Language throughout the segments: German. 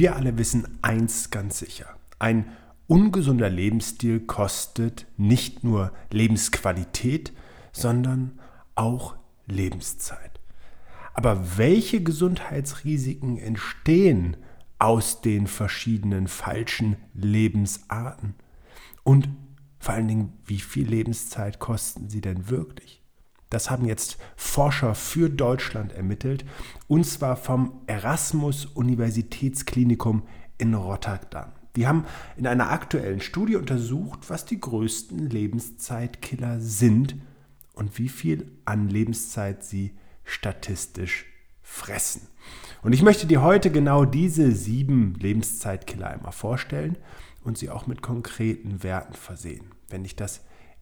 Wir alle wissen eins ganz sicher. Ein ungesunder Lebensstil kostet nicht nur Lebensqualität, sondern auch Lebenszeit. Aber welche Gesundheitsrisiken entstehen aus den verschiedenen falschen Lebensarten? Und vor allen Dingen, wie viel Lebenszeit kosten sie denn wirklich? Das haben jetzt Forscher für Deutschland ermittelt, und zwar vom Erasmus Universitätsklinikum in Rotterdam. Die haben in einer aktuellen Studie untersucht, was die größten Lebenszeitkiller sind und wie viel an Lebenszeit sie statistisch fressen. Und ich möchte dir heute genau diese sieben Lebenszeitkiller einmal vorstellen und sie auch mit konkreten Werten versehen. Wenn dich das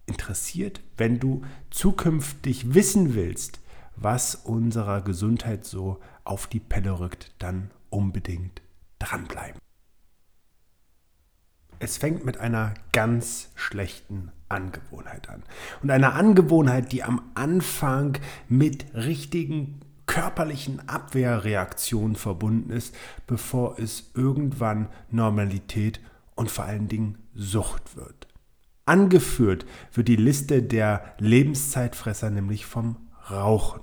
interessiert, wenn du zukünftig wissen willst, was unserer Gesundheit so auf die Pelle rückt, dann unbedingt dranbleiben. Es fängt mit einer ganz schlechten Angewohnheit an. Und einer Angewohnheit, die am Anfang mit richtigen körperlichen Abwehrreaktionen verbunden ist, bevor es irgendwann Normalität und vor allen Dingen Sucht wird. Angeführt wird die Liste der Lebenszeitfresser nämlich vom Rauchen.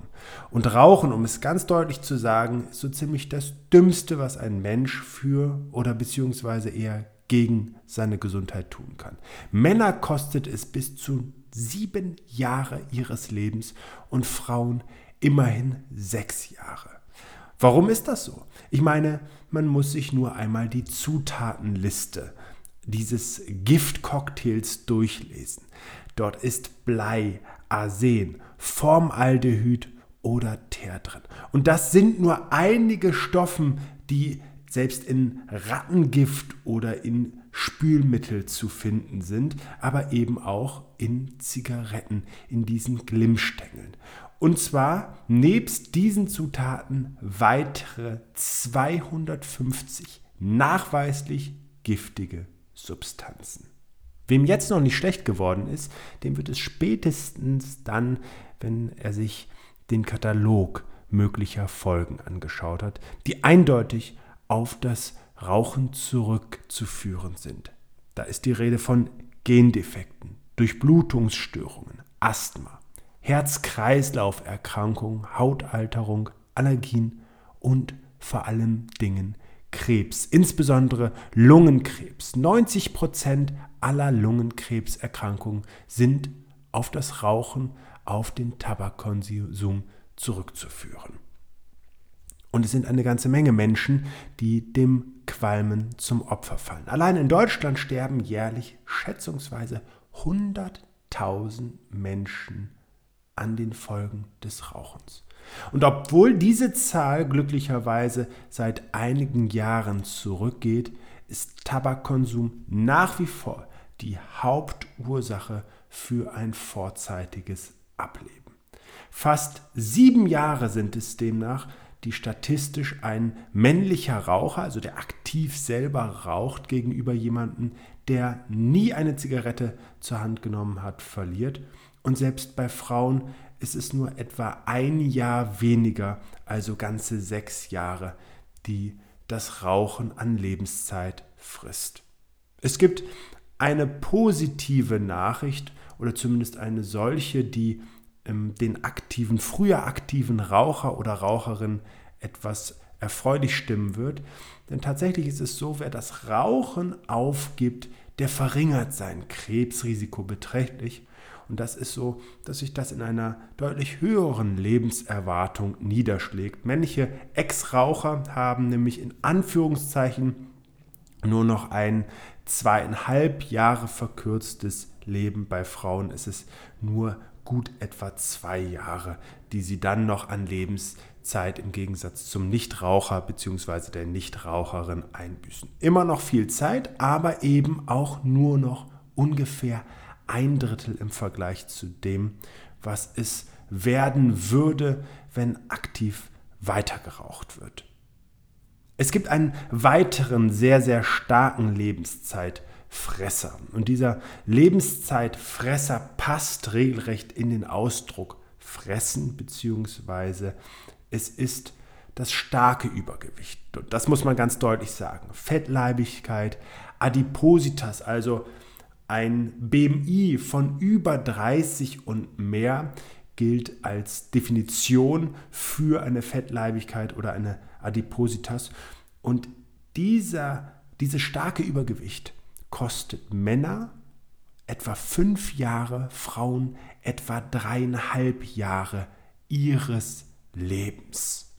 Und Rauchen, um es ganz deutlich zu sagen, ist so ziemlich das Dümmste, was ein Mensch für oder beziehungsweise eher gegen seine Gesundheit tun kann. Männer kostet es bis zu sieben Jahre ihres Lebens und Frauen immerhin sechs Jahre. Warum ist das so? Ich meine, man muss sich nur einmal die Zutatenliste dieses Giftcocktails durchlesen. Dort ist Blei, Arsen, Formaldehyd oder Teer drin. Und das sind nur einige Stoffen, die selbst in Rattengift oder in Spülmittel zu finden sind, aber eben auch in Zigaretten, in diesen Glimmstängeln. Und zwar nebst diesen Zutaten weitere 250 nachweislich giftige Substanzen. Wem jetzt noch nicht schlecht geworden ist, dem wird es spätestens dann, wenn er sich den Katalog möglicher Folgen angeschaut hat, die eindeutig auf das Rauchen zurückzuführen sind. Da ist die Rede von Gendefekten, Durchblutungsstörungen, Asthma, Herz-Kreislauf-Erkrankungen, Hautalterung, Allergien und vor allem Dingen Krebs, insbesondere Lungenkrebs. 90 Prozent aller Lungenkrebserkrankungen sind auf das Rauchen, auf den Tabakkonsum zurückzuführen. Und es sind eine ganze Menge Menschen, die dem Qualmen zum Opfer fallen. Allein in Deutschland sterben jährlich schätzungsweise 100.000 Menschen an den Folgen des Rauchens. Und obwohl diese Zahl glücklicherweise seit einigen Jahren zurückgeht, ist Tabakkonsum nach wie vor die Hauptursache für ein vorzeitiges Ableben. Fast sieben Jahre sind es demnach, die statistisch ein männlicher Raucher, also der aktiv selber raucht gegenüber jemandem, der nie eine Zigarette zur Hand genommen hat, verliert. Und selbst bei Frauen ist es nur etwa ein Jahr weniger, also ganze sechs Jahre, die das Rauchen an Lebenszeit frisst. Es gibt eine positive Nachricht oder zumindest eine solche, die ähm, den aktiven, früher aktiven Raucher oder Raucherin etwas erfreulich stimmen wird. Denn tatsächlich ist es so, wer das Rauchen aufgibt, der verringert sein Krebsrisiko beträchtlich. Und das ist so, dass sich das in einer deutlich höheren Lebenserwartung niederschlägt. Männliche Ex-Raucher haben nämlich in Anführungszeichen nur noch ein zweieinhalb Jahre verkürztes Leben. Bei Frauen ist es nur gut etwa zwei Jahre, die sie dann noch an Lebenszeit im Gegensatz zum Nichtraucher bzw. der Nichtraucherin einbüßen. Immer noch viel Zeit, aber eben auch nur noch ungefähr ein Drittel im Vergleich zu dem, was es werden würde, wenn aktiv weitergeraucht wird. Es gibt einen weiteren sehr, sehr starken Lebenszeit- Fresser. Und dieser Lebenszeitfresser passt regelrecht in den Ausdruck fressen, beziehungsweise es ist das starke Übergewicht. Das muss man ganz deutlich sagen. Fettleibigkeit, Adipositas, also ein BMI von über 30 und mehr gilt als Definition für eine Fettleibigkeit oder eine Adipositas. Und dieser, dieses starke Übergewicht kostet Männer etwa fünf Jahre, Frauen etwa dreieinhalb Jahre ihres Lebens.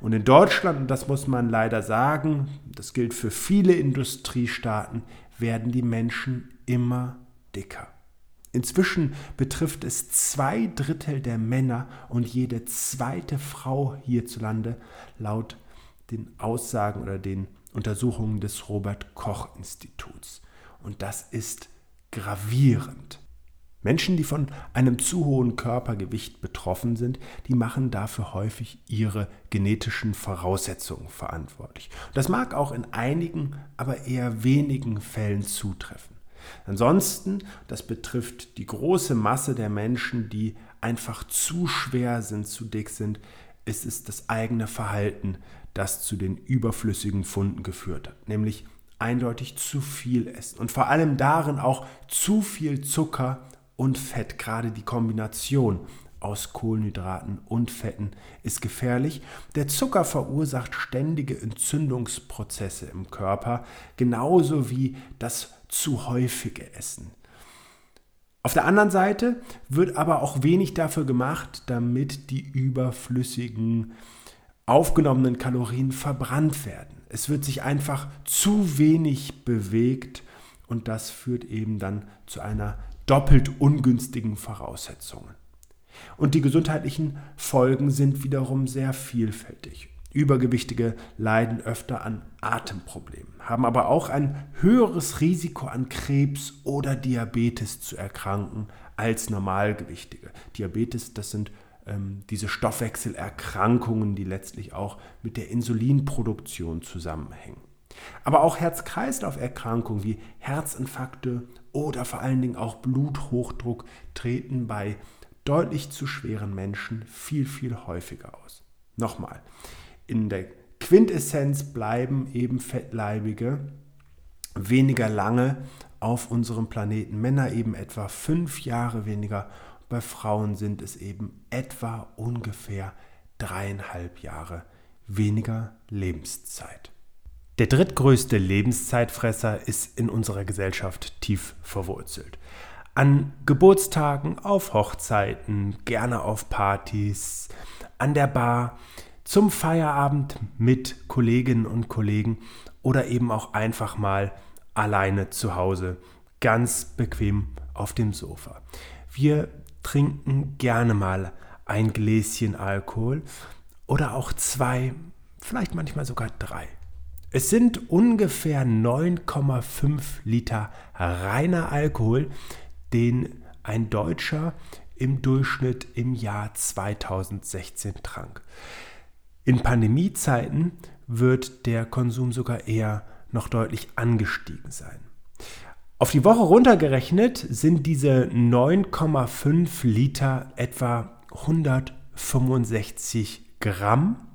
Und in Deutschland, und das muss man leider sagen, das gilt für viele Industriestaaten, werden die Menschen immer dicker. Inzwischen betrifft es zwei Drittel der Männer und jede zweite Frau hierzulande laut den Aussagen oder den Untersuchungen des Robert Koch Instituts. Und das ist gravierend. Menschen, die von einem zu hohen Körpergewicht betroffen sind, die machen dafür häufig ihre genetischen Voraussetzungen verantwortlich. Das mag auch in einigen, aber eher wenigen Fällen zutreffen. Ansonsten, das betrifft die große Masse der Menschen, die einfach zu schwer sind, zu dick sind, ist es das eigene Verhalten, das zu den überflüssigen Funden geführt hat, nämlich eindeutig zu viel essen und vor allem darin auch zu viel Zucker und Fett. Gerade die Kombination aus Kohlenhydraten und Fetten ist gefährlich. Der Zucker verursacht ständige Entzündungsprozesse im Körper, genauso wie das zu häufige Essen. Auf der anderen Seite wird aber auch wenig dafür gemacht, damit die überflüssigen aufgenommenen Kalorien verbrannt werden. Es wird sich einfach zu wenig bewegt und das führt eben dann zu einer doppelt ungünstigen Voraussetzung. Und die gesundheitlichen Folgen sind wiederum sehr vielfältig. Übergewichtige leiden öfter an Atemproblemen, haben aber auch ein höheres Risiko an Krebs oder Diabetes zu erkranken als Normalgewichtige. Diabetes, das sind ähm, diese Stoffwechselerkrankungen, die letztlich auch mit der Insulinproduktion zusammenhängen. Aber auch Herz-Kreislauf-Erkrankungen wie Herzinfarkte oder vor allen Dingen auch Bluthochdruck treten bei deutlich zu schweren Menschen viel, viel häufiger aus. Nochmal, in der Quintessenz bleiben eben Fettleibige weniger lange auf unserem Planeten. Männer eben etwa fünf Jahre weniger bei Frauen sind es eben etwa ungefähr dreieinhalb Jahre weniger Lebenszeit. Der drittgrößte Lebenszeitfresser ist in unserer Gesellschaft tief verwurzelt. An Geburtstagen, auf Hochzeiten, gerne auf Partys, an der Bar, zum Feierabend mit Kolleginnen und Kollegen oder eben auch einfach mal alleine zu Hause, ganz bequem auf dem Sofa. Wir trinken gerne mal ein Gläschen Alkohol oder auch zwei, vielleicht manchmal sogar drei. Es sind ungefähr 9,5 Liter reiner Alkohol, den ein Deutscher im Durchschnitt im Jahr 2016 trank. In Pandemiezeiten wird der Konsum sogar eher noch deutlich angestiegen sein. Auf die Woche runtergerechnet sind diese 9,5 Liter etwa 165 Gramm.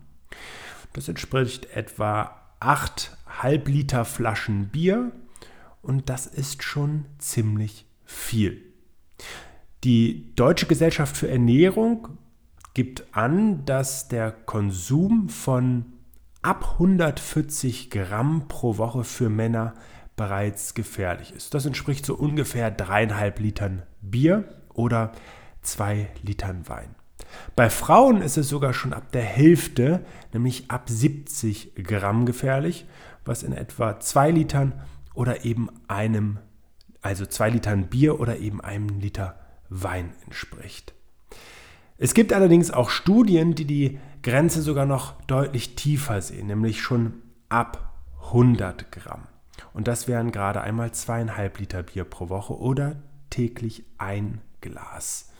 Das entspricht etwa 8 Halbliter Flaschen Bier und das ist schon ziemlich viel. Die Deutsche Gesellschaft für Ernährung gibt an, dass der Konsum von ab 140 Gramm pro Woche für Männer bereits gefährlich ist. Das entspricht so ungefähr dreieinhalb Litern Bier oder zwei Litern Wein. Bei Frauen ist es sogar schon ab der Hälfte, nämlich ab 70 Gramm gefährlich, was in etwa zwei Litern oder eben einem, also zwei Litern Bier oder eben einem Liter Wein entspricht. Es gibt allerdings auch Studien, die die Grenze sogar noch deutlich tiefer sehen, nämlich schon ab 100 Gramm. Und das wären gerade einmal zweieinhalb Liter Bier pro Woche oder täglich ein Glas.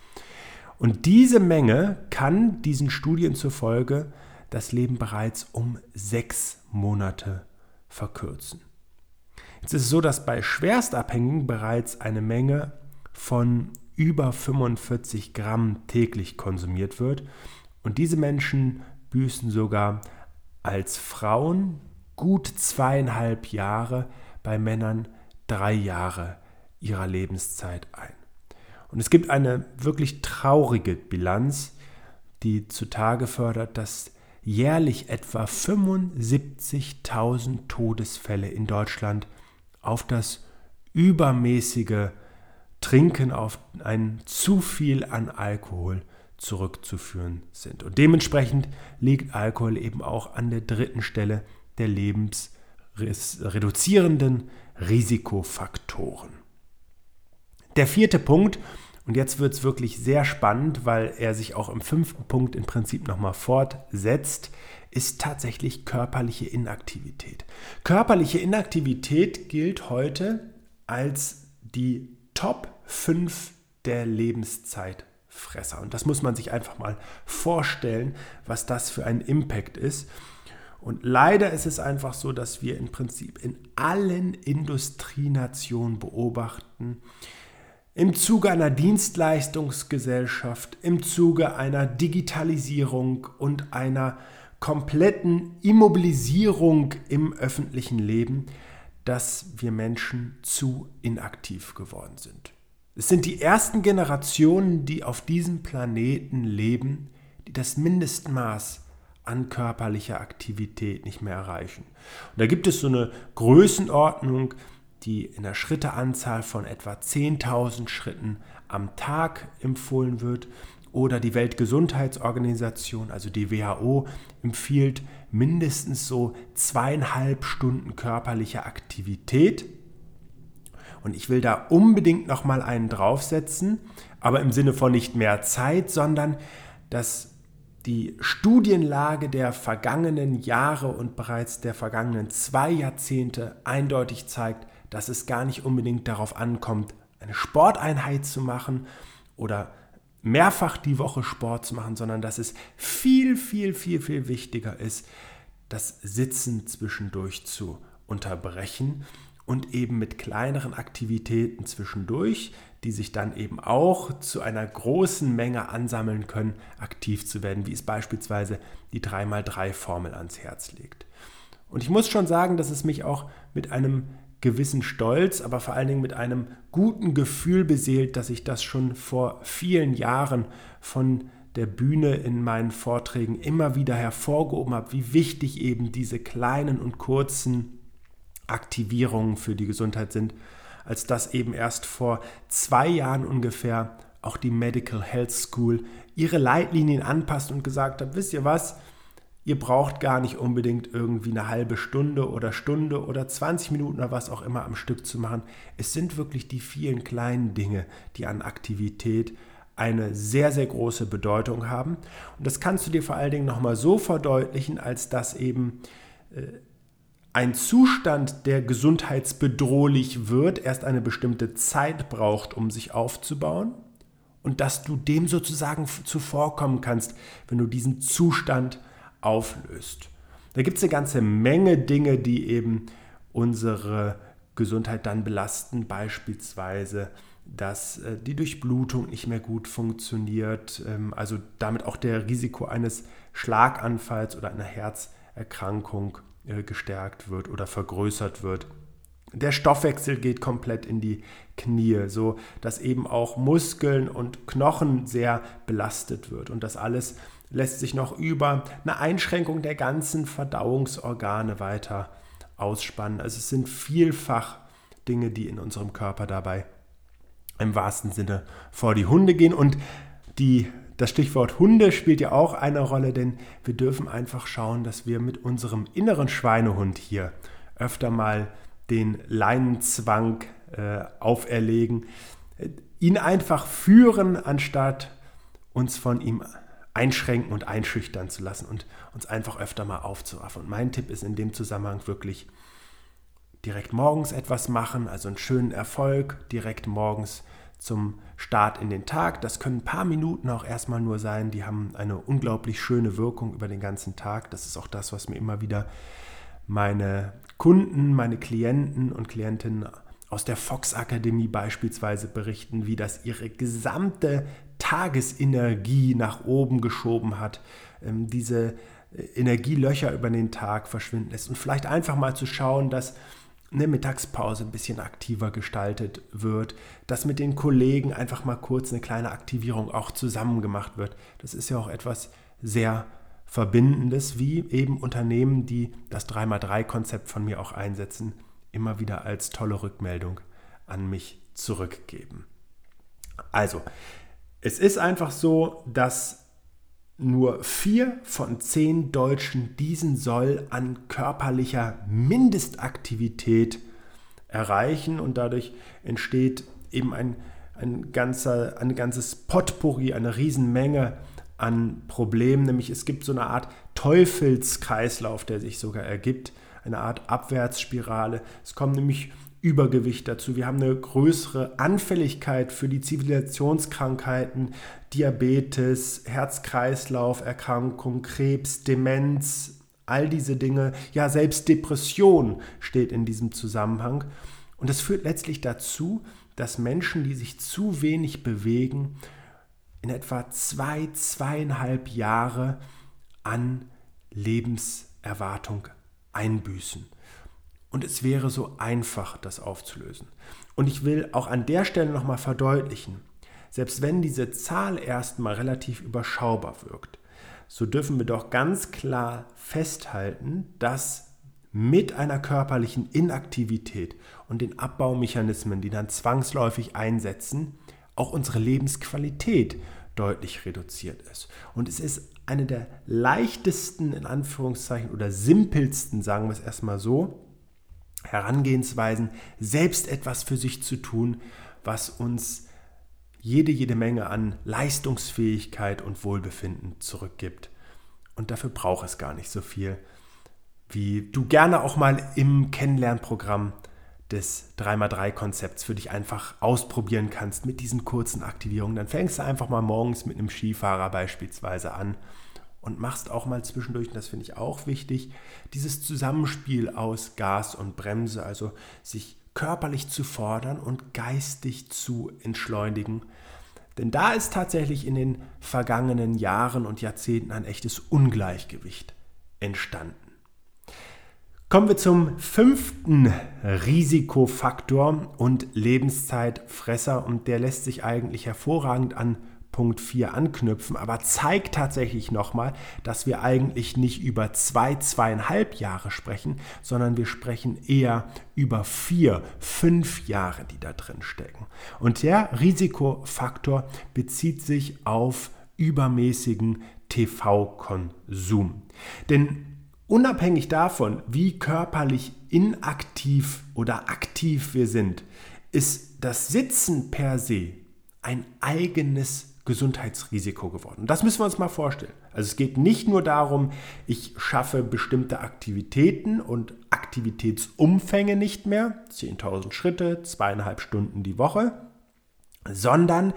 Und diese Menge kann diesen Studien zufolge das Leben bereits um sechs Monate verkürzen. Jetzt ist es so, dass bei Schwerstabhängigen bereits eine Menge von über 45 Gramm täglich konsumiert wird. Und diese Menschen büßen sogar als Frauen gut zweieinhalb Jahre, bei Männern drei Jahre ihrer Lebenszeit ein. Und es gibt eine wirklich traurige Bilanz, die zutage fördert, dass jährlich etwa 75.000 Todesfälle in Deutschland auf das übermäßige Trinken, auf ein zu viel an Alkohol zurückzuführen sind. Und dementsprechend liegt Alkohol eben auch an der dritten Stelle der lebensreduzierenden Risikofaktoren. Der vierte Punkt, und jetzt wird es wirklich sehr spannend, weil er sich auch im fünften Punkt im Prinzip nochmal fortsetzt, ist tatsächlich körperliche Inaktivität. Körperliche Inaktivität gilt heute als die Top 5 der Lebenszeitfresser. Und das muss man sich einfach mal vorstellen, was das für ein Impact ist. Und leider ist es einfach so, dass wir im Prinzip in allen Industrienationen beobachten, im Zuge einer Dienstleistungsgesellschaft, im Zuge einer Digitalisierung und einer kompletten Immobilisierung im öffentlichen Leben, dass wir Menschen zu inaktiv geworden sind. Es sind die ersten Generationen, die auf diesem Planeten leben, die das Mindestmaß an körperlicher Aktivität nicht mehr erreichen. Und da gibt es so eine Größenordnung, die in der Schritteanzahl von etwa 10.000 Schritten am Tag empfohlen wird. Oder die Weltgesundheitsorganisation, also die WHO, empfiehlt mindestens so zweieinhalb Stunden körperliche Aktivität. Und ich will da unbedingt noch mal einen draufsetzen, aber im Sinne von nicht mehr Zeit, sondern dass die Studienlage der vergangenen Jahre und bereits der vergangenen zwei Jahrzehnte eindeutig zeigt, dass es gar nicht unbedingt darauf ankommt, eine Sporteinheit zu machen oder mehrfach die Woche Sport zu machen, sondern dass es viel, viel, viel, viel wichtiger ist, das Sitzen zwischendurch zu unterbrechen und eben mit kleineren Aktivitäten zwischendurch, die sich dann eben auch zu einer großen Menge ansammeln können, aktiv zu werden, wie es beispielsweise die 3x3-Formel ans Herz legt. Und ich muss schon sagen, dass es mich auch mit einem gewissen Stolz, aber vor allen Dingen mit einem guten Gefühl beseelt, dass ich das schon vor vielen Jahren von der Bühne in meinen Vorträgen immer wieder hervorgehoben habe, wie wichtig eben diese kleinen und kurzen Aktivierungen für die Gesundheit sind, als dass eben erst vor zwei Jahren ungefähr auch die Medical Health School ihre Leitlinien anpasst und gesagt hat, wisst ihr was, Ihr braucht gar nicht unbedingt irgendwie eine halbe Stunde oder Stunde oder 20 Minuten oder was auch immer am Stück zu machen. Es sind wirklich die vielen kleinen Dinge, die an Aktivität eine sehr, sehr große Bedeutung haben. Und das kannst du dir vor allen Dingen nochmal so verdeutlichen, als dass eben äh, ein Zustand, der gesundheitsbedrohlich wird, erst eine bestimmte Zeit braucht, um sich aufzubauen. Und dass du dem sozusagen zuvorkommen kannst, wenn du diesen Zustand auflöst. Da gibt es eine ganze Menge Dinge, die eben unsere Gesundheit dann belasten, beispielsweise, dass äh, die Durchblutung nicht mehr gut funktioniert, ähm, also damit auch der Risiko eines Schlaganfalls oder einer Herzerkrankung gestärkt wird oder vergrößert wird. Der Stoffwechsel geht komplett in die Knie, so dass eben auch Muskeln und Knochen sehr belastet wird und das alles lässt sich noch über eine Einschränkung der ganzen Verdauungsorgane weiter ausspannen. Also es sind vielfach Dinge, die in unserem Körper dabei im wahrsten Sinne vor die Hunde gehen. Und die, das Stichwort Hunde spielt ja auch eine Rolle, denn wir dürfen einfach schauen, dass wir mit unserem inneren Schweinehund hier öfter mal den Leinenzwang äh, auferlegen, ihn einfach führen, anstatt uns von ihm einschränken und einschüchtern zu lassen und uns einfach öfter mal aufzuraffen. Und mein Tipp ist in dem Zusammenhang wirklich direkt morgens etwas machen, also einen schönen Erfolg direkt morgens zum Start in den Tag. Das können ein paar Minuten auch erstmal nur sein, die haben eine unglaublich schöne Wirkung über den ganzen Tag. Das ist auch das, was mir immer wieder meine Kunden, meine Klienten und Klientinnen aus der Fox Akademie beispielsweise berichten, wie das ihre gesamte Tagesenergie nach oben geschoben hat. Ähm, diese Energielöcher über den Tag verschwinden lässt und vielleicht einfach mal zu schauen, dass eine Mittagspause ein bisschen aktiver gestaltet wird, dass mit den Kollegen einfach mal kurz eine kleine Aktivierung auch zusammen gemacht wird. Das ist ja auch etwas sehr Verbindendes, wie eben Unternehmen, die das 3x3-Konzept von mir auch einsetzen, immer wieder als tolle Rückmeldung an mich zurückgeben. Also, es ist einfach so, dass nur vier von zehn Deutschen diesen Soll an körperlicher Mindestaktivität erreichen und dadurch entsteht eben ein, ein, ganzer, ein ganzes Potpourri, eine Riesenmenge an Problemen, nämlich es gibt so eine Art Teufelskreislauf, der sich sogar ergibt, eine Art Abwärtsspirale. Es kommt nämlich Übergewicht dazu. Wir haben eine größere Anfälligkeit für die Zivilisationskrankheiten, Diabetes, Herz-Kreislauf-Erkrankung, Krebs, Demenz, all diese Dinge. Ja, selbst Depression steht in diesem Zusammenhang. Und das führt letztlich dazu, dass Menschen, die sich zu wenig bewegen, in etwa zwei, zweieinhalb Jahre an Lebenserwartung einbüßen. Und es wäre so einfach, das aufzulösen. Und ich will auch an der Stelle nochmal verdeutlichen, selbst wenn diese Zahl erstmal relativ überschaubar wirkt, so dürfen wir doch ganz klar festhalten, dass mit einer körperlichen Inaktivität und den Abbaumechanismen, die dann zwangsläufig einsetzen, auch unsere Lebensqualität deutlich reduziert ist. Und es ist eine der leichtesten, in Anführungszeichen, oder simpelsten, sagen wir es erstmal so, Herangehensweisen, selbst etwas für sich zu tun, was uns jede, jede Menge an Leistungsfähigkeit und Wohlbefinden zurückgibt. Und dafür braucht es gar nicht so viel, wie du gerne auch mal im Kennenlernprogramm des 3x3-Konzepts für dich einfach ausprobieren kannst mit diesen kurzen Aktivierungen. Dann fängst du einfach mal morgens mit einem Skifahrer beispielsweise an und machst auch mal zwischendurch, und das finde ich auch wichtig, dieses Zusammenspiel aus Gas und Bremse, also sich körperlich zu fordern und geistig zu entschleunigen. Denn da ist tatsächlich in den vergangenen Jahren und Jahrzehnten ein echtes Ungleichgewicht entstanden. Kommen wir zum fünften Risikofaktor und Lebenszeitfresser und der lässt sich eigentlich hervorragend an Punkt 4 anknüpfen, aber zeigt tatsächlich nochmal, dass wir eigentlich nicht über zwei, zweieinhalb Jahre sprechen, sondern wir sprechen eher über vier, fünf Jahre, die da drin stecken. Und der Risikofaktor bezieht sich auf übermäßigen TV-Konsum. Denn unabhängig davon, wie körperlich inaktiv oder aktiv wir sind, ist das Sitzen per se ein eigenes Gesundheitsrisiko geworden. Das müssen wir uns mal vorstellen. Also es geht nicht nur darum, ich schaffe bestimmte Aktivitäten und Aktivitätsumfänge nicht mehr, 10.000 Schritte, zweieinhalb Stunden die Woche, sondern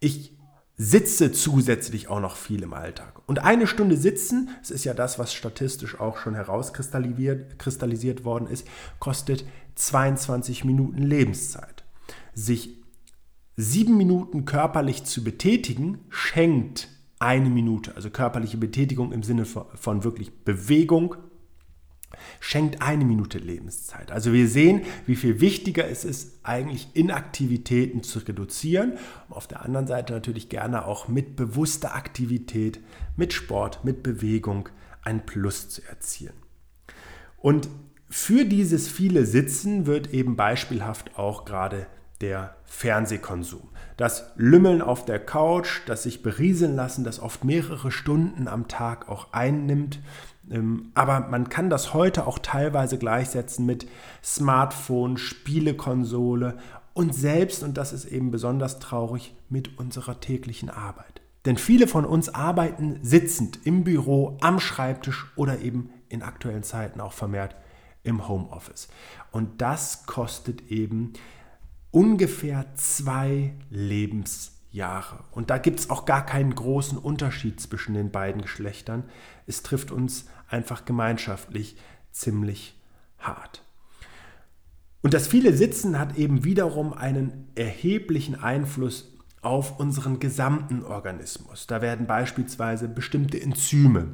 ich sitze zusätzlich auch noch viel im Alltag. Und eine Stunde sitzen, das ist ja das, was statistisch auch schon herauskristallisiert worden ist, kostet 22 Minuten Lebenszeit. Sich sieben Minuten körperlich zu betätigen, schenkt eine Minute, also körperliche Betätigung im Sinne von, wirklich Bewegung, schenkt eine Minute Lebenszeit. Also wir sehen, wie viel wichtiger es ist, eigentlich Inaktivitäten zu reduzieren. Und auf der anderen Seite natürlich gerne auch mit bewusster Aktivität, mit Sport, mit Bewegung ein Plus zu erzielen. Und für dieses viele Sitzen wird eben beispielhaft auch gerade der Fernsehkonsum. Das Lümmeln auf der Couch, das sich berieseln lassen, das oft mehrere Stunden am Tag auch einnimmt. Ähm, aber man kann das heute auch teilweise gleichsetzen mit Smartphone, Spielekonsole und selbst, und das ist eben besonders traurig, mit unserer täglichen Arbeit. Denn viele von uns arbeiten sitzend im Büro, am Schreibtisch oder eben in aktuellen Zeiten auch vermehrt im Homeoffice. Und das kostet eben ungefähr zwei Lebensjahre. Und da gibt es auch gar keinen großen Unterschied zwischen den beiden Geschlechtern. Es trifft uns einfach gemeinschaftlich ziemlich hart. Und das viele Sitzen hat eben wiederum einen erheblichen Einfluss auf unseren gesamten Organismus. Da werden beispielsweise bestimmte Enzyme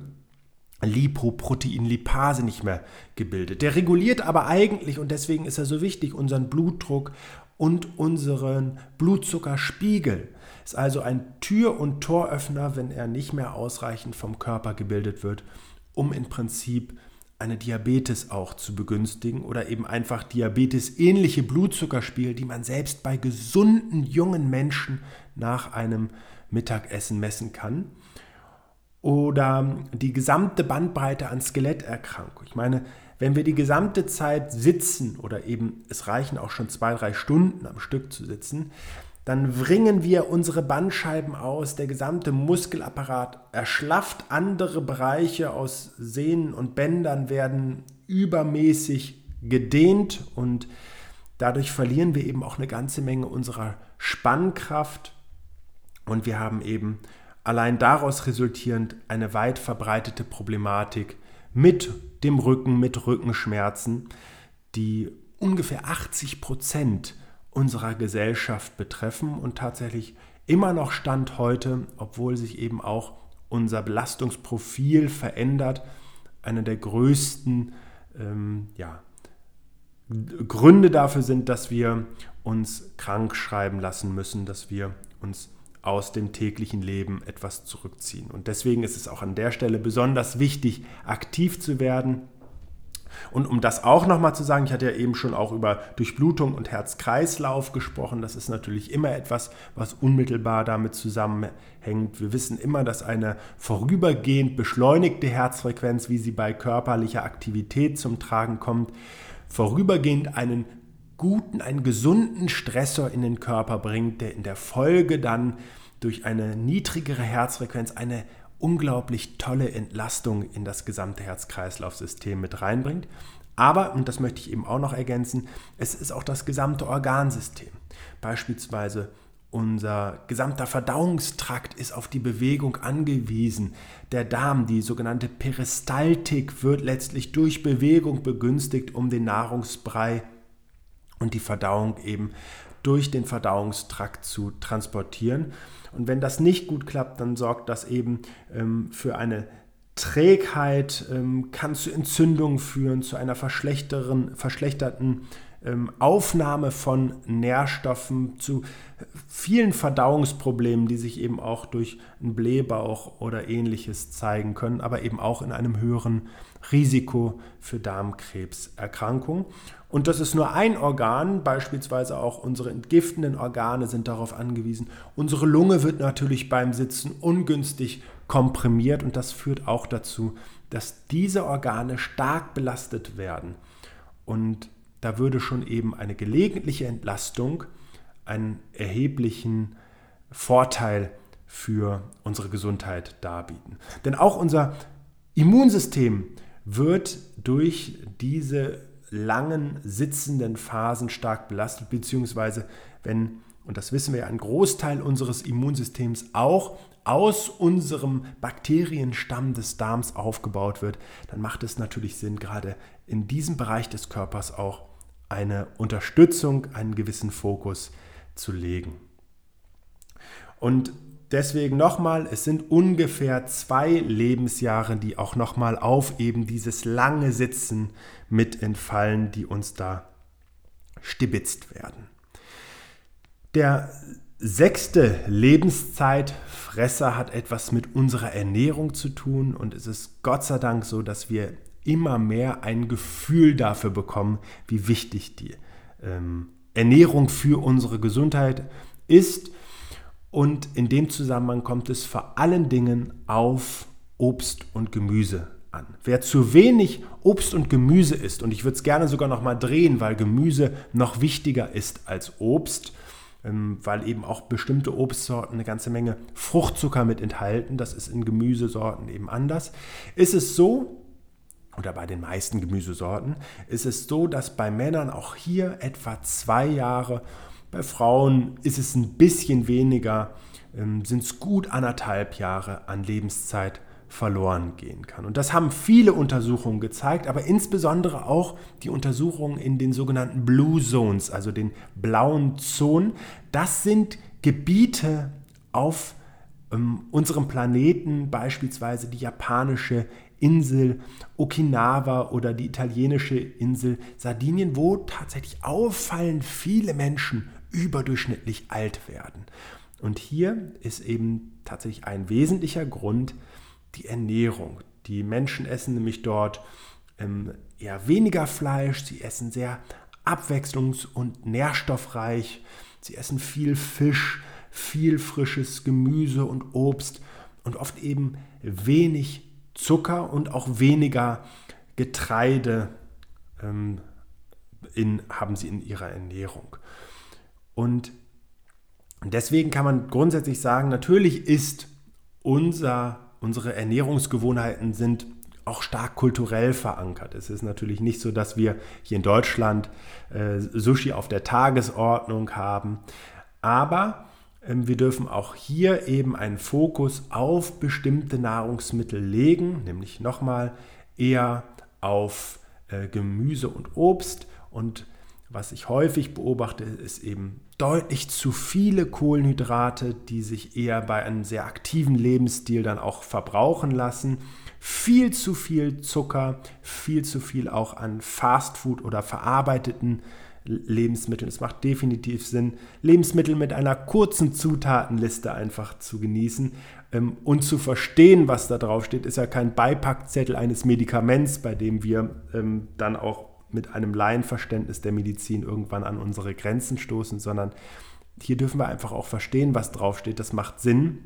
Lipoproteinlipase nicht mehr gebildet. Der reguliert aber eigentlich, und deswegen ist er so wichtig, unseren Blutdruck und unseren Blutzuckerspiegel. Ist also ein Tür- und Toröffner, wenn er nicht mehr ausreichend vom Körper gebildet wird, um im Prinzip eine Diabetes auch zu begünstigen oder eben einfach Diabetes-ähnliche Blutzuckerspiegel, die man selbst bei gesunden jungen Menschen nach einem Mittagessen messen kann. Oder die gesamte Bandbreite an Skeletterkrankungen. Ich meine, wenn wir die gesamte Zeit sitzen oder eben es reichen auch schon zwei, drei Stunden am Stück zu sitzen, dann wringen wir unsere Bandscheiben aus, der gesamte Muskelapparat erschlafft, andere Bereiche aus Sehnen und Bändern werden übermäßig gedehnt und dadurch verlieren wir eben auch eine ganze Menge unserer Spannkraft und wir haben eben allein daraus resultierend eine weit verbreitete Problematik mit dem Rücken, mit Rückenschmerzen, die ungefähr 80 Prozent unserer Gesellschaft betreffen und tatsächlich immer noch Stand heute, obwohl sich eben auch unser Belastungsprofil verändert, einer der größten ähm, ja, Gründe dafür sind, dass wir uns krank schreiben lassen müssen, dass wir uns aus dem täglichen Leben etwas zurückziehen. Und deswegen ist es auch an der Stelle besonders wichtig, aktiv zu werden, und um das auch nochmal zu sagen, ich hatte ja eben schon auch über Durchblutung und Herz-Kreislauf gesprochen. Das ist natürlich immer etwas, was unmittelbar damit zusammenhängt. Wir wissen immer, dass eine vorübergehend beschleunigte Herzfrequenz, wie sie bei körperlicher Aktivität zum Tragen kommt, vorübergehend einen guten, einen gesunden Stressor in den Körper bringt, der in der Folge dann durch eine niedrigere Herzfrequenz eine unglaublich tolle Entlastung in das gesamte Herz-Kreislauf-System mit reinbringt. Aber, und das möchte ich eben auch noch ergänzen, es ist auch das gesamte Organsystem. Beispielsweise unser gesamter Verdauungstrakt ist auf die Bewegung angewiesen. Der Darm, die sogenannte Peristaltik, wird letztlich durch Bewegung begünstigt, um den Nahrungsbrei und die Verdauung eben durch den Verdauungstrakt zu transportieren. Und wenn das nicht gut klappt, dann sorgt das eben ähm, für eine Trägheit, ähm, kann zu Entzündungen führen, zu einer verschlechterten ähm, Aufnahme von Nährstoffen, zu vielen Verdauungsproblemen, die sich eben auch durch einen Blähbauch oder ähnliches zeigen können, aber eben auch in einem höheren Risiko für Darmkrebserkrankungen. Und das ist nur ein Organ, beispielsweise auch unsere entgiftenden Organe sind darauf angewiesen. Unsere Lunge wird natürlich beim Sitzen ungünstig komprimiert und das führt auch dazu, dass diese Organe stark belastet werden. Und da würde schon eben eine gelegentliche Entlastung einen erheblichen Vorteil für unsere Gesundheit darbieten. Denn auch unser Immunsystem wird durch diese langen sitzenden Phasen stark belastet, beziehungsweise wenn, und das wissen wir ja, ein Großteil unseres Immunsystems auch aus unserem Bakterienstamm des Darms aufgebaut wird, dann macht es natürlich Sinn, gerade in diesem Bereich des Körpers auch eine Unterstützung, einen gewissen Fokus zu legen. Und deswegen nochmal, es sind ungefähr zwei Lebensjahre, die auch nochmal auf eben dieses lange Sitzen mit entfallen, die uns da stibitzt werden. Der sechste Lebenszeitfresser hat etwas mit unserer Ernährung zu tun und es ist Gott sei Dank so, dass wir immer mehr ein Gefühl dafür bekommen, wie wichtig die ähm, Ernährung für unsere Gesundheit ist. Und in dem Zusammenhang kommt es vor allen Dingen auf Obst und Gemüse an. Wer zu wenig Obst und Gemüse isst, und ich würde es gerne sogar noch mal drehen, weil Gemüse noch wichtiger ist als Obst, ähm, weil eben auch bestimmte Obstsorten eine ganze Menge Fruchtzucker mit enthalten, das ist in Gemüsesorten eben anders, ist es so, oder bei den meisten Gemüsesorten, ist es so, dass bei Männern auch hier etwa zwei Jahre, bei Frauen ist es ein bisschen weniger, ähm, sind es gut anderthalb Jahre an Lebenszeit verloren gehen kann. Und das haben viele Untersuchungen gezeigt, aber insbesondere auch die Untersuchungen in den sogenannten Blue Zones, also den blauen Zonen. Das sind Gebiete auf ähm, unserem Planeten, beispielsweise die japanische Insel Okinawa oder die italienische Insel Sardinien, wo tatsächlich auffallend viele Menschen überdurchschnittlich alt werden. Und hier ist eben tatsächlich ein wesentlicher Grund die Ernährung. Die Menschen essen nämlich dort ähm, eher weniger Fleisch, sie essen sehr abwechslungs- und nährstoffreich, sie essen viel Fisch, viel frisches Gemüse und Obst und oft eben wenig Zucker und auch weniger Getreide ähm, in, haben sie in ihrer Ernährung. Und deswegen kann man grundsätzlich sagen, natürlich ist unser, unsere Ernährungsgewohnheiten sind auch stark kulturell verankert. Es ist natürlich nicht so, dass wir hier in Deutschland äh, Sushi auf der Tagesordnung haben, aber wir dürfen auch hier eben einen Fokus auf bestimmte Nahrungsmittel legen, nämlich nochmal eher auf äh, Gemüse und Obst. Und was ich häufig beobachte, ist eben deutlich zu viele Kohlenhydrate, die sich eher bei einem sehr aktiven Lebensstil dann auch verbrauchen lassen. Viel zu viel Zucker, viel zu viel auch an Fastfood oder verarbeiteten Lebensmitteln. Es macht definitiv Sinn, Lebensmittel mit einer kurzen Zutatenliste einfach zu genießen ähm, und zu verstehen, was da drauf steht. Ist ja kein Beipackzettel eines Medikaments, bei dem wir ähm, dann auch mit einem Laienverständnis der Medizin irgendwann an unsere Grenzen stoßen, sondern hier dürfen wir einfach auch verstehen, was draufsteht. Das macht Sinn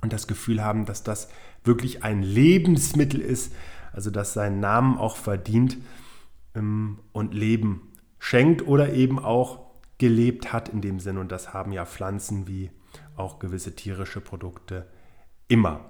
und das Gefühl haben, dass das wirklich ein Lebensmittel ist, also dass seinen Namen auch verdient ähm, und Leben schenkt oder eben auch gelebt hat in dem Sinn. Und das haben ja Pflanzen wie auch gewisse tierische Produkte immer.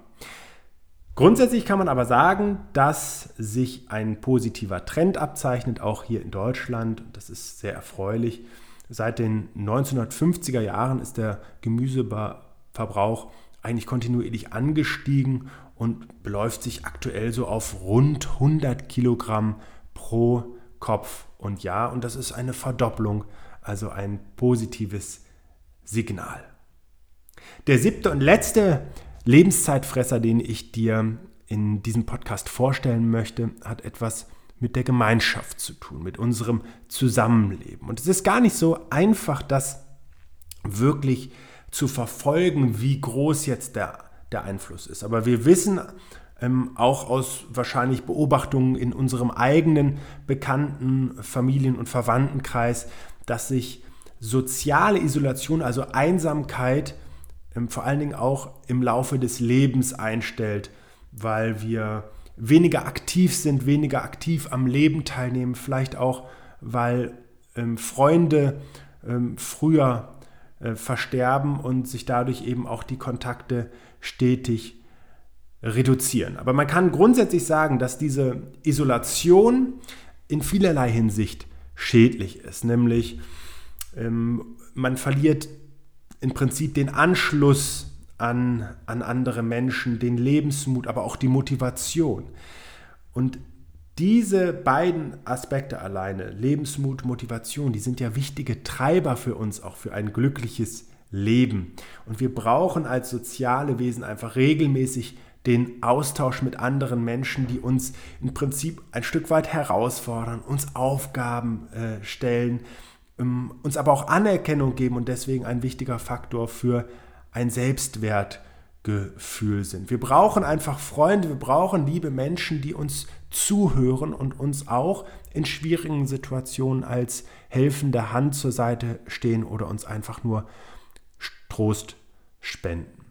Grundsätzlich kann man aber sagen, dass sich ein positiver Trend abzeichnet, auch hier in Deutschland. Das ist sehr erfreulich. Seit den 1950er Jahren ist der Gemüseverbrauch eigentlich kontinuierlich angestiegen und beläuft sich aktuell so auf rund 100 Kilogramm pro Kopf und Jahr. Und das ist eine Verdopplung, also ein positives Signal. Der siebte und letzte Lebenszeitfresser, den ich dir in diesem Podcast vorstellen möchte, hat etwas mit der Gemeinschaft zu tun, mit unserem Zusammenleben. Und es ist gar nicht so einfach, das wirklich zu verfolgen, wie groß jetzt der, der Einfluss ist. Aber wir wissen ähm, auch aus wahrscheinlich Beobachtungen in unserem eigenen Bekannten, Familien- und Verwandtenkreis, dass sich soziale Isolation, also Einsamkeit, ähm, vor allen Dingen auch im Laufe des Lebens einstellt, weil wir weniger aktiv sind, weniger aktiv am Leben teilnehmen, vielleicht auch, weil ähm, Freunde ähm, früher äh, versterben und sich dadurch eben auch die Kontakte stetig reduzieren. Aber man kann grundsätzlich sagen, dass diese Isolation in vielerlei Hinsicht schädlich ist. Nämlich ähm, man verliert im Prinzip den Anschluss an, an andere Menschen, den Lebensmut, aber auch die Motivation. Und diese beiden Aspekte alleine, Lebensmut, Motivation, die sind ja wichtige Treiber für uns, auch für ein glückliches Leben. Und wir brauchen als soziale Wesen einfach regelmäßig den Austausch mit anderen Menschen, die uns im Prinzip ein Stück weit herausfordern, uns Aufgaben äh, stellen, ähm, uns aber auch Anerkennung geben und deswegen ein wichtiger Faktor für ein Selbstwertgefühl sind. Wir brauchen einfach Freunde, wir brauchen liebe Menschen, die uns zuhören und uns auch in schwierigen Situationen als helfende Hand zur Seite stehen oder uns einfach nur Trost spenden.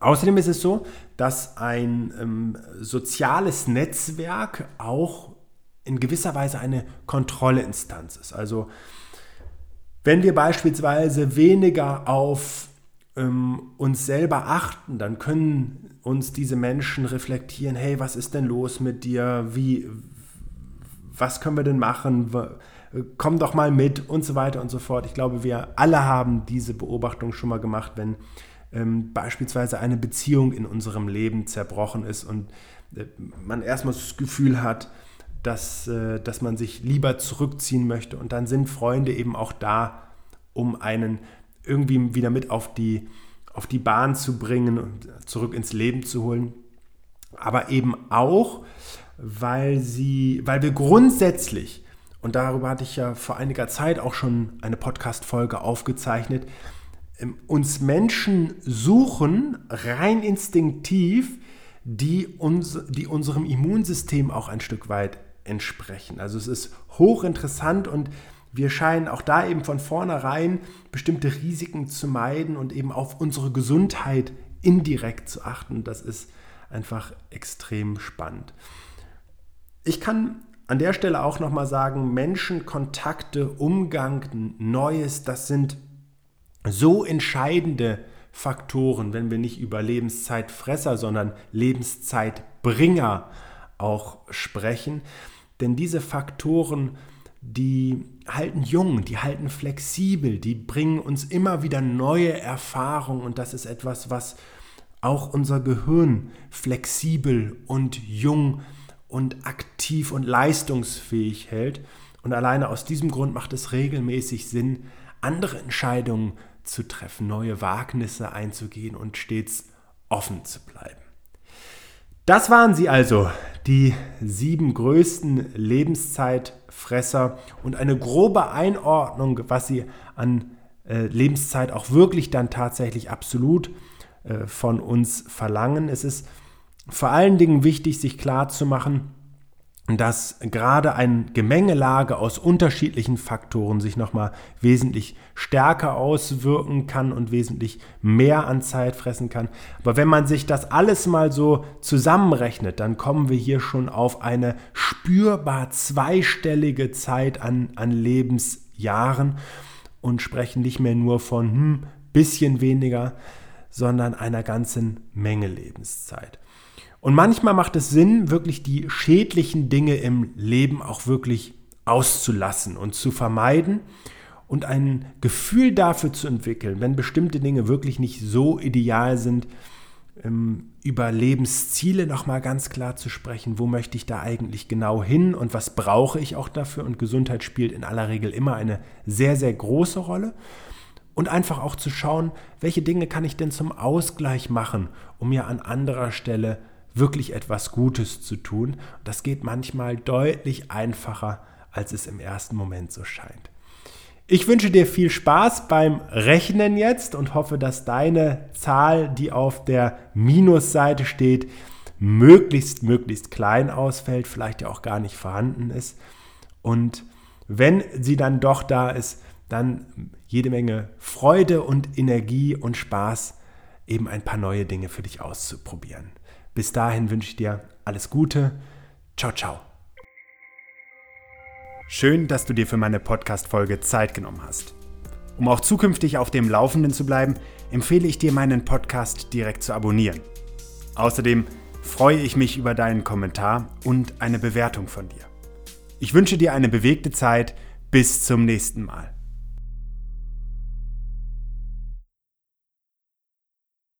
Außerdem ist es so, dass ein ähm, soziales Netzwerk auch in gewisser Weise eine Kontrollinstanz ist. Also wenn wir beispielsweise weniger auf ähm, uns selber achten, dann können uns diese Menschen reflektieren, hey, was ist denn los mit dir? Wie, was können wir denn machen? Komm doch mal mit und so weiter und so fort. Ich glaube, wir alle haben diese Beobachtung schon mal gemacht, wenn ähm, beispielsweise eine Beziehung in unserem Leben zerbrochen ist und äh, man erstmal das Gefühl hat, dass, äh, dass man sich lieber zurückziehen möchte. Und dann sind Freunde eben auch da, um einen irgendwie wieder mit auf die, auf die Bahn zu bringen und zurück ins Leben zu holen. aber eben auch, weil, sie, weil wir grundsätzlich, und darüber hatte ich ja vor einiger Zeit auch schon eine Podcast-Folge aufgezeichnet, uns Menschen suchen rein instinktiv, die, uns, die unserem Immunsystem auch ein Stück weit entsprechen. Also es ist hochinteressant und wir scheinen auch da eben von vornherein bestimmte Risiken zu meiden und eben auf unsere Gesundheit indirekt zu achten. Das ist einfach extrem spannend. Ich kann an der Stelle auch nochmal sagen, Menschen, Kontakte, Umgang, Neues, das sind so entscheidende Faktoren, wenn wir nicht über Lebenszeitfresser, sondern Lebenszeitbringer auch sprechen. Denn diese Faktoren, die halten jung, die halten flexibel, die bringen uns immer wieder neue Erfahrungen und das ist etwas, was auch unser Gehirn flexibel und jung und aktiv und leistungsfähig hält. Und alleine aus diesem Grund macht es regelmäßig Sinn, andere Entscheidungen zu treffen, neue Wagnisse einzugehen und stets offen zu bleiben. Das waren sie also, die sieben größten Lebenszeitfresser und eine grobe Einordnung, was sie an äh, Lebenszeit auch wirklich dann tatsächlich absolut äh, von uns verlangen. Es ist vor allen Dingen wichtig, sich klarzumachen, dass gerade eine Gemengelage aus unterschiedlichen Faktoren sich nochmal wesentlich stärker auswirken kann und wesentlich mehr an Zeit fressen kann. Aber wenn man sich das alles mal so zusammenrechnet, dann kommen wir hier schon auf eine spürbar zweistellige Zeit an, an Lebensjahren und sprechen nicht mehr nur von hm, bisschen weniger, sondern einer ganzen Menge Lebenszeit. Und manchmal macht es Sinn, wirklich die schädlichen Dinge im Leben auch wirklich auszulassen und zu vermeiden und ein Gefühl dafür zu entwickeln, wenn bestimmte Dinge wirklich nicht so ideal sind, ähm, über Lebensziele nochmal ganz klar zu sprechen, wo möchte ich da eigentlich genau hin und was brauche ich auch dafür. Und Gesundheit spielt in aller Regel immer eine sehr, sehr große Rolle. Und einfach auch zu schauen, welche Dinge kann ich denn zum Ausgleich machen, um mir an anderer Stelle wirklich etwas Gutes zu tun. Das geht manchmal deutlich einfacher, als es im ersten Moment so scheint. Ich wünsche dir viel Spaß beim Rechnen jetzt und hoffe, dass deine Zahl, die auf der Minusseite steht, möglichst, möglichst klein ausfällt, vielleicht ja auch gar nicht vorhanden ist. Und wenn sie dann doch da ist, dann jede Menge Freude und Energie und Spaß, eben ein paar neue Dinge für dich auszuprobieren. Bis dahin wünsche ich dir alles Gute. Ciao, ciao. Schön, dass du dir für meine Podcast-Folge Zeit genommen hast. Um auch zukünftig auf dem Laufenden zu bleiben, empfehle ich dir, meinen Podcast direkt zu abonnieren. Außerdem freue ich mich über deinen Kommentar und eine Bewertung von dir. Ich wünsche dir eine bewegte Zeit. Bis zum nächsten Mal.